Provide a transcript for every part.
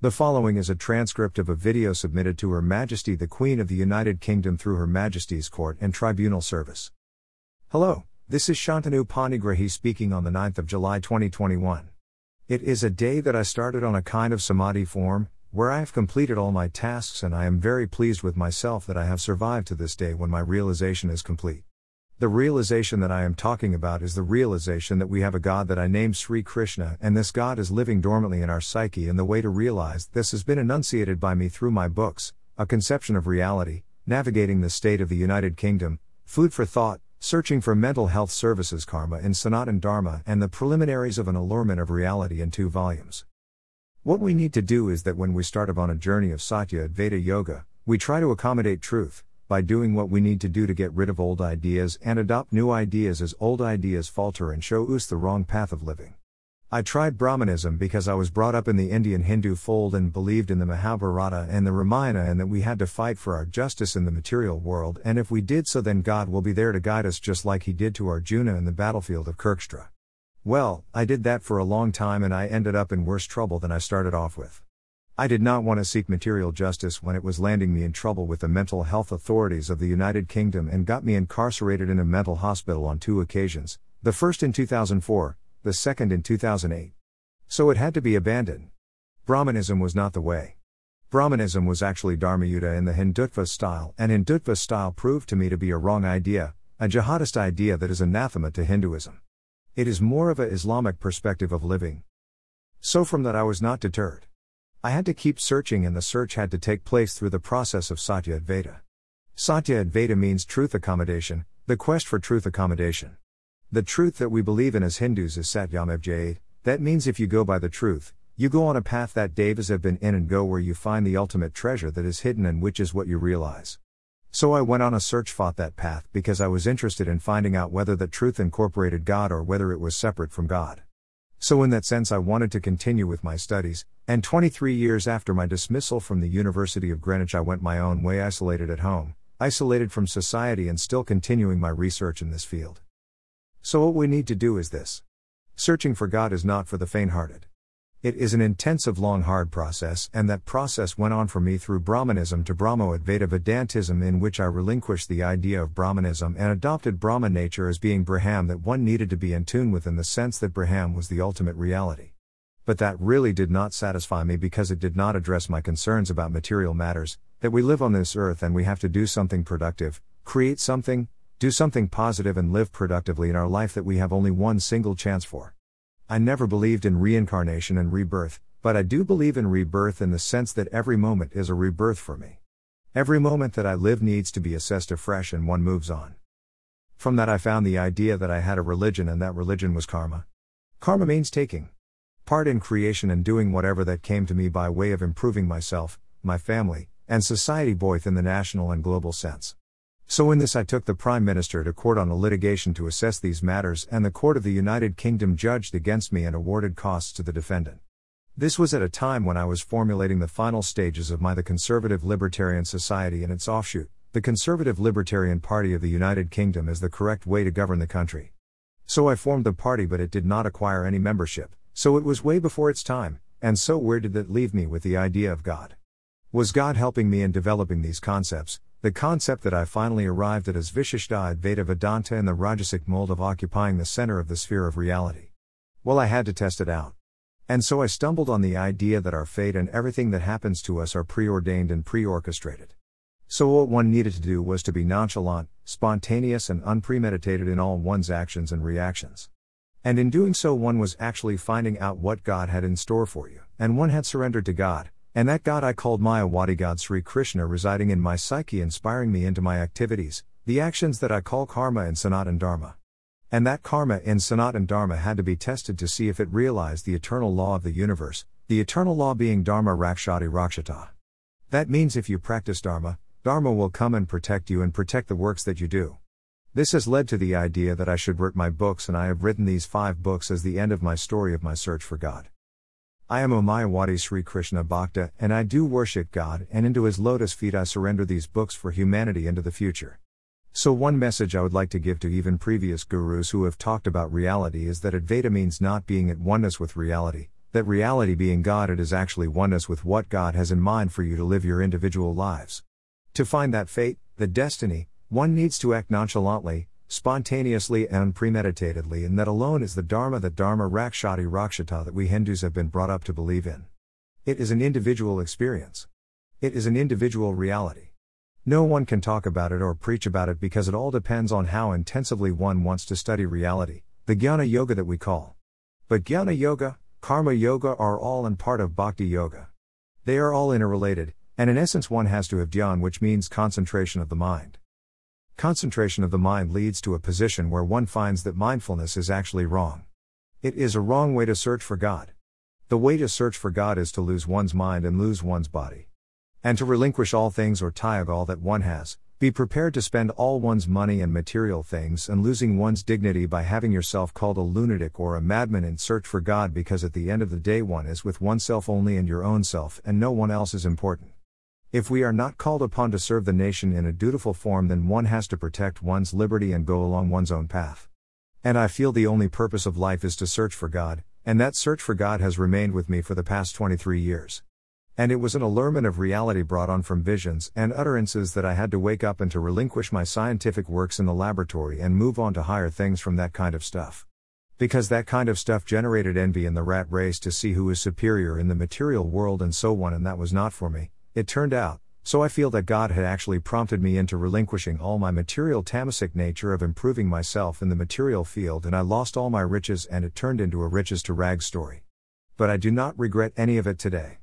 The following is a transcript of a video submitted to Her Majesty the Queen of the United Kingdom through Her Majesty's Court and Tribunal Service. Hello, this is Shantanu Panigrahi speaking on the 9th of July 2021. It is a day that I started on a kind of samadhi form, where I have completed all my tasks and I am very pleased with myself that I have survived to this day when my realization is complete. The realization that I am talking about is the realization that we have a God that I name Sri Krishna, and this God is living dormantly in our psyche. And the way to realize this has been enunciated by me through my books A Conception of Reality, Navigating the State of the United Kingdom, Food for Thought, Searching for Mental Health Services Karma in Sanatan Dharma, and The Preliminaries of an Allurement of Reality in two volumes. What we need to do is that when we start upon a journey of Satya Advaita Yoga, we try to accommodate truth, by doing what we need to do to get rid of old ideas and adopt new ideas as old ideas falter and show us the wrong path of living. I tried Brahmanism because I was brought up in the Indian Hindu fold and believed in the Mahabharata and the Ramayana and that we had to fight for our justice in the material world, and if we did so, then God will be there to guide us just like He did to Arjuna in the battlefield of Kurukshetra. Well, I did that for a long time and I ended up in worse trouble than I started off with. I did not want to seek material justice when it was landing me in trouble with the mental health authorities of the United Kingdom and got me incarcerated in a mental hospital on two occasions, the first in 2004, the second in 2008. So it had to be abandoned. Brahmanism was not the way. Brahmanism was actually Dharmayuddha in the Hindutva style, and Hindutva style proved to me to be a wrong idea, a jihadist idea that is anathema to Hinduism. It is more of a Islamic perspective of living. So from that I was not deterred. I had to keep searching, and the search had to take place through the process of Satya Advaita. Satya Advaita means truth accommodation, the quest for truth accommodation. The truth that we believe in as Hindus is Satyam Jayat, that means if you go by the truth, you go on a path that Devas have been in and go where you find the ultimate treasure that is hidden and which is what you realize. So I went on a search fought that path because I was interested in finding out whether the truth incorporated God or whether it was separate from God. So, in that sense, I wanted to continue with my studies, and 23 years after my dismissal from the University of Greenwich, I went my own way, isolated at home, isolated from society, and still continuing my research in this field. So, what we need to do is this searching for God is not for the faint hearted. It is an intensive, long, hard process, and that process went on for me through Brahmanism to Brahmo Advaita Vedantism, in which I relinquished the idea of Brahmanism and adopted Brahma nature as being Braham that one needed to be in tune with in the sense that Braham was the ultimate reality. But that really did not satisfy me because it did not address my concerns about material matters, that we live on this earth and we have to do something productive, create something, do something positive, and live productively in our life that we have only one single chance for. I never believed in reincarnation and rebirth, but I do believe in rebirth in the sense that every moment is a rebirth for me. Every moment that I live needs to be assessed afresh and one moves on. From that, I found the idea that I had a religion and that religion was karma. Karma means taking part in creation and doing whatever that came to me by way of improving myself, my family, and society both in the national and global sense. So, in this, I took the Prime Minister to court on a litigation to assess these matters, and the Court of the United Kingdom judged against me and awarded costs to the defendant. This was at a time when I was formulating the final stages of my The Conservative Libertarian Society and its offshoot, the Conservative Libertarian Party of the United Kingdom, as the correct way to govern the country. So I formed the party, but it did not acquire any membership, so it was way before its time, and so where did that leave me with the idea of God? Was God helping me in developing these concepts, the concept that I finally arrived at is Vishishtha Advaita Vedanta in the Rajasic mold of occupying the center of the sphere of reality. Well, I had to test it out. And so I stumbled on the idea that our fate and everything that happens to us are preordained and pre-orchestrated. So what one needed to do was to be nonchalant, spontaneous and unpremeditated in all one's actions and reactions. And in doing so one was actually finding out what God had in store for you, and one had surrendered to God, and that God I called Mayawadi God Sri Krishna residing in my psyche, inspiring me into my activities, the actions that I call karma in Sanatan Dharma. And that karma in Sanatan Dharma had to be tested to see if it realized the eternal law of the universe, the eternal law being Dharma Rakshati Rakshata. That means if you practice Dharma, Dharma will come and protect you and protect the works that you do. This has led to the idea that I should write my books, and I have written these five books as the end of my story of my search for God. I am Omayawadi Sri Krishna Bhakta, and I do worship God, and into His lotus feet I surrender these books for humanity into the future. So, one message I would like to give to even previous gurus who have talked about reality is that Advaita means not being at oneness with reality, that reality being God, it is actually oneness with what God has in mind for you to live your individual lives. To find that fate, the destiny, one needs to act nonchalantly, spontaneously and unpremeditatedly, and that alone is the Dharma, the Dharma Rakshati Rakshata that we Hindus have been brought up to believe in. It is an individual experience. It is an individual reality. No one can talk about it or preach about it because it all depends on how intensively one wants to study reality, the Jnana Yoga that we call. But Jnana Yoga, Karma Yoga are all and part of Bhakti Yoga. They are all interrelated, and in essence, one has to have dhyan, which means concentration of the mind. Concentration of the mind leads to a position where one finds that mindfulness is actually wrong. It is a wrong way to search for God. The way to search for God is to lose one's mind and lose one's body. And to relinquish all things or tyag all that one has, be prepared to spend all one's money and material things and losing one's dignity by having yourself called a lunatic or a madman in search for God because at the end of the day one is with oneself only and your own self and no one else is important. If we are not called upon to serve the nation in a dutiful form, then one has to protect one's liberty and go along one's own path. And I feel the only purpose of life is to search for God, and that search for God has remained with me for the past 23 years. And it was an allurement of reality brought on from visions and utterances that I had to wake up and to relinquish my scientific works in the laboratory and move on to higher things from that kind of stuff. Because that kind of stuff generated envy in the rat race to see who is superior in the material world and so on, and that was not for me it turned out, so I feel that God had actually prompted me into relinquishing all my material tamasic nature of improving myself in the material field and I lost all my riches and it turned into a riches to rags story. But I do not regret any of it today.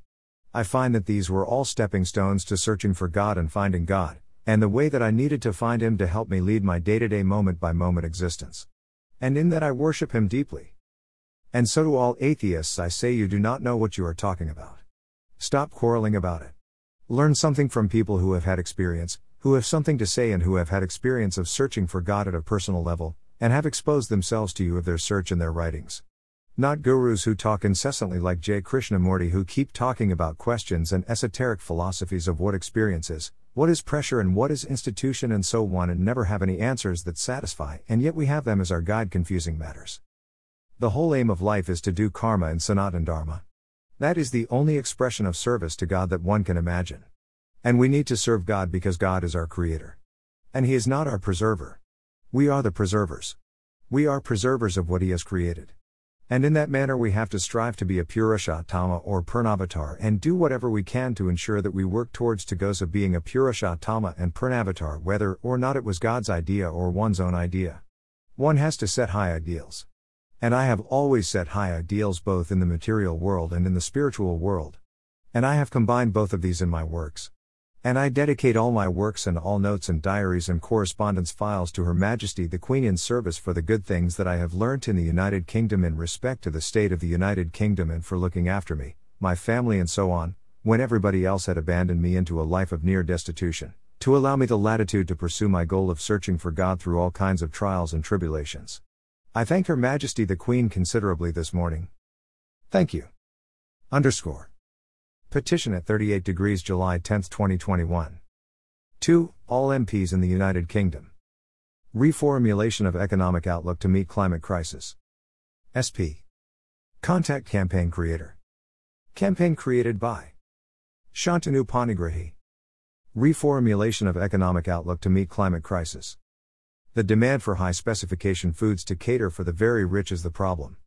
I find that these were all stepping stones to searching for God and finding God, and the way that I needed to find Him to help me lead my day to day moment by moment existence. And in that I worship Him deeply. And so to all atheists I say you do not know what you are talking about. Stop quarreling about it. Learn something from people who have had experience, who have something to say, and who have had experience of searching for God at a personal level, and have exposed themselves to you of their search and their writings. Not gurus who talk incessantly like J. Krishnamurti who keep talking about questions and esoteric philosophies of what experience is, what is pressure and what is institution and so on and never have any answers that satisfy, and yet we have them as our guide confusing matters. The whole aim of life is to do karma and sanatan dharma. That is the only expression of service to God that one can imagine. And we need to serve God because God is our creator. And He is not our preserver. We are the preservers. We are preservers of what He has created. And in that manner, we have to strive to be a Purushottama or Purnavatar and do whatever we can to ensure that we work towards to goes of being a Purushottama and Purnavatar, whether or not it was God's idea or one's own idea. One has to set high ideals. And I have always set high ideals both in the material world and in the spiritual world. And I have combined both of these in my works. And I dedicate all my works and all notes and diaries and correspondence files to Her Majesty the Queen in service for the good things that I have learnt in the United Kingdom in respect to the state of the United Kingdom and for looking after me, my family, and so on, when everybody else had abandoned me into a life of near destitution, to allow me the latitude to pursue my goal of searching for God through all kinds of trials and tribulations. I thank Her Majesty the Queen considerably this morning. Thank you. Underscore. Petition at 38 degrees July 10, 2021. 2. All MPs in the United Kingdom. Reformulation of economic outlook to meet climate crisis. SP. Contact campaign creator. Campaign created by Shantanu Panigrahi. Reformulation of economic outlook to meet climate crisis. The demand for high specification foods to cater for the very rich is the problem.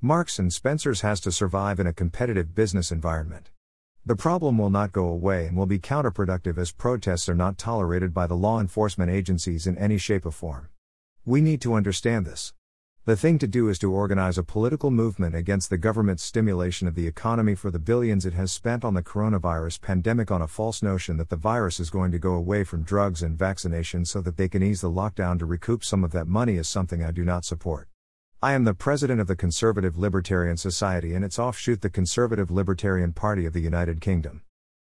Marks and Spencer's has to survive in a competitive business environment. The problem will not go away and will be counterproductive as protests are not tolerated by the law enforcement agencies in any shape or form. We need to understand this. The thing to do is to organize a political movement against the government's stimulation of the economy for the billions it has spent on the coronavirus pandemic on a false notion that the virus is going to go away from drugs and vaccinations so that they can ease the lockdown to recoup some of that money is something I do not support. I am the president of the Conservative Libertarian Society and its offshoot, the Conservative Libertarian Party of the United Kingdom.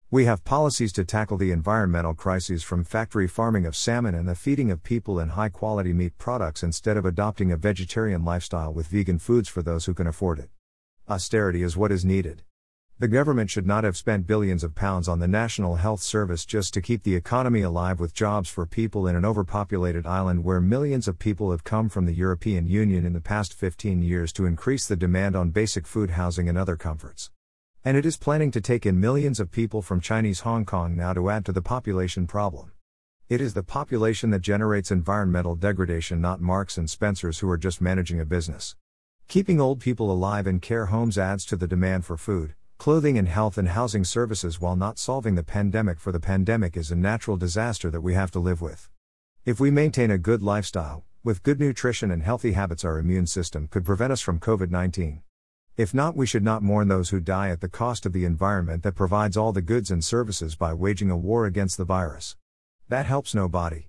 We have policies to tackle the environmental crises from factory farming of salmon and the feeding of people in high quality meat products instead of adopting a vegetarian lifestyle with vegan foods for those who can afford it. Austerity is what is needed. The government should not have spent billions of pounds on the National Health Service just to keep the economy alive with jobs for people in an overpopulated island where millions of people have come from the European Union in the past 15 years to increase the demand on basic food, housing, and other comforts. And it is planning to take in millions of people from Chinese Hong Kong now to add to the population problem. It is the population that generates environmental degradation, not Marks and Spencers who are just managing a business. Keeping old people alive in care homes adds to the demand for food, clothing, and health and housing services while not solving the pandemic, for the pandemic is a natural disaster that we have to live with. If we maintain a good lifestyle, with good nutrition and healthy habits, our immune system could prevent us from COVID 19. If not, we should not mourn those who die at the cost of the environment that provides all the goods and services by waging a war against the virus. That helps nobody.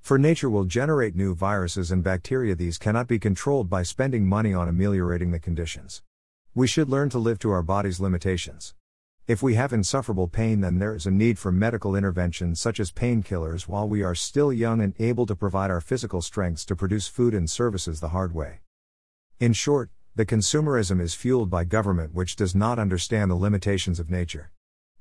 For nature will generate new viruses and bacteria, these cannot be controlled by spending money on ameliorating the conditions. We should learn to live to our body's limitations. If we have insufferable pain, then there is a need for medical intervention such as painkillers while we are still young and able to provide our physical strengths to produce food and services the hard way. In short, the consumerism is fueled by government which does not understand the limitations of nature.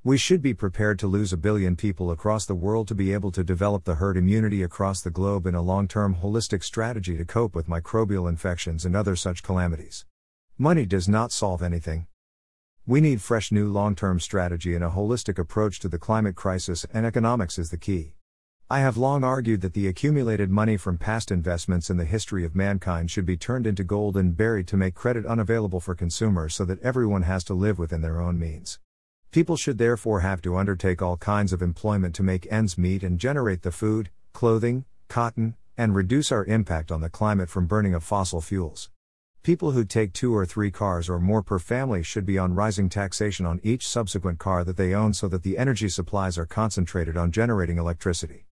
We should be prepared to lose a billion people across the world to be able to develop the herd immunity across the globe in a long term holistic strategy to cope with microbial infections and other such calamities. Money does not solve anything. We need fresh new long term strategy and a holistic approach to the climate crisis, and economics is the key. I have long argued that the accumulated money from past investments in the history of mankind should be turned into gold and buried to make credit unavailable for consumers so that everyone has to live within their own means. People should therefore have to undertake all kinds of employment to make ends meet and generate the food, clothing, cotton, and reduce our impact on the climate from burning of fossil fuels. People who take two or three cars or more per family should be on rising taxation on each subsequent car that they own so that the energy supplies are concentrated on generating electricity.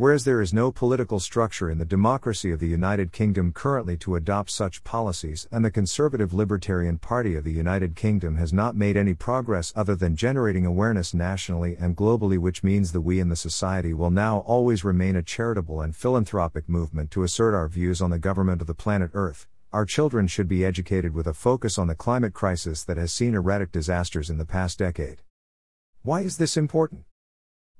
Whereas there is no political structure in the democracy of the United Kingdom currently to adopt such policies, and the Conservative Libertarian Party of the United Kingdom has not made any progress other than generating awareness nationally and globally, which means that we in the society will now always remain a charitable and philanthropic movement to assert our views on the government of the planet Earth. Our children should be educated with a focus on the climate crisis that has seen erratic disasters in the past decade. Why is this important?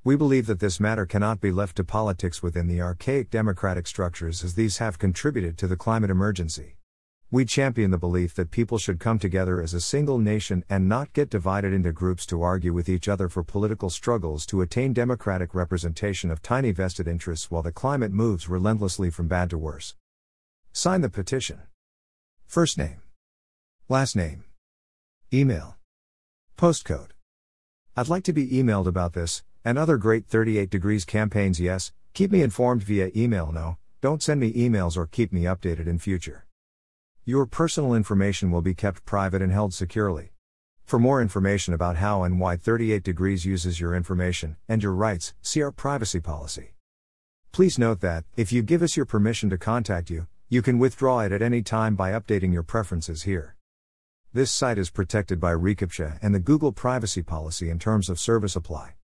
We believe that this matter cannot be left to politics within the archaic democratic structures as these have contributed to the climate emergency. We champion the belief that people should come together as a single nation and not get divided into groups to argue with each other for political struggles to attain democratic representation of tiny vested interests while the climate moves relentlessly from bad to worse. Sign the petition. First name. Last name. Email. Postcode. I'd like to be emailed about this, and other great 38 degrees campaigns yes, keep me informed via email no, don't send me emails or keep me updated in future. Your personal information will be kept private and held securely. For more information about how and why 38 degrees uses your information and your rights, see our privacy policy. Please note that, if you give us your permission to contact you, you can withdraw it at any time by updating your preferences here. This site is protected by reCAPTCHA and the Google privacy policy in terms of service apply.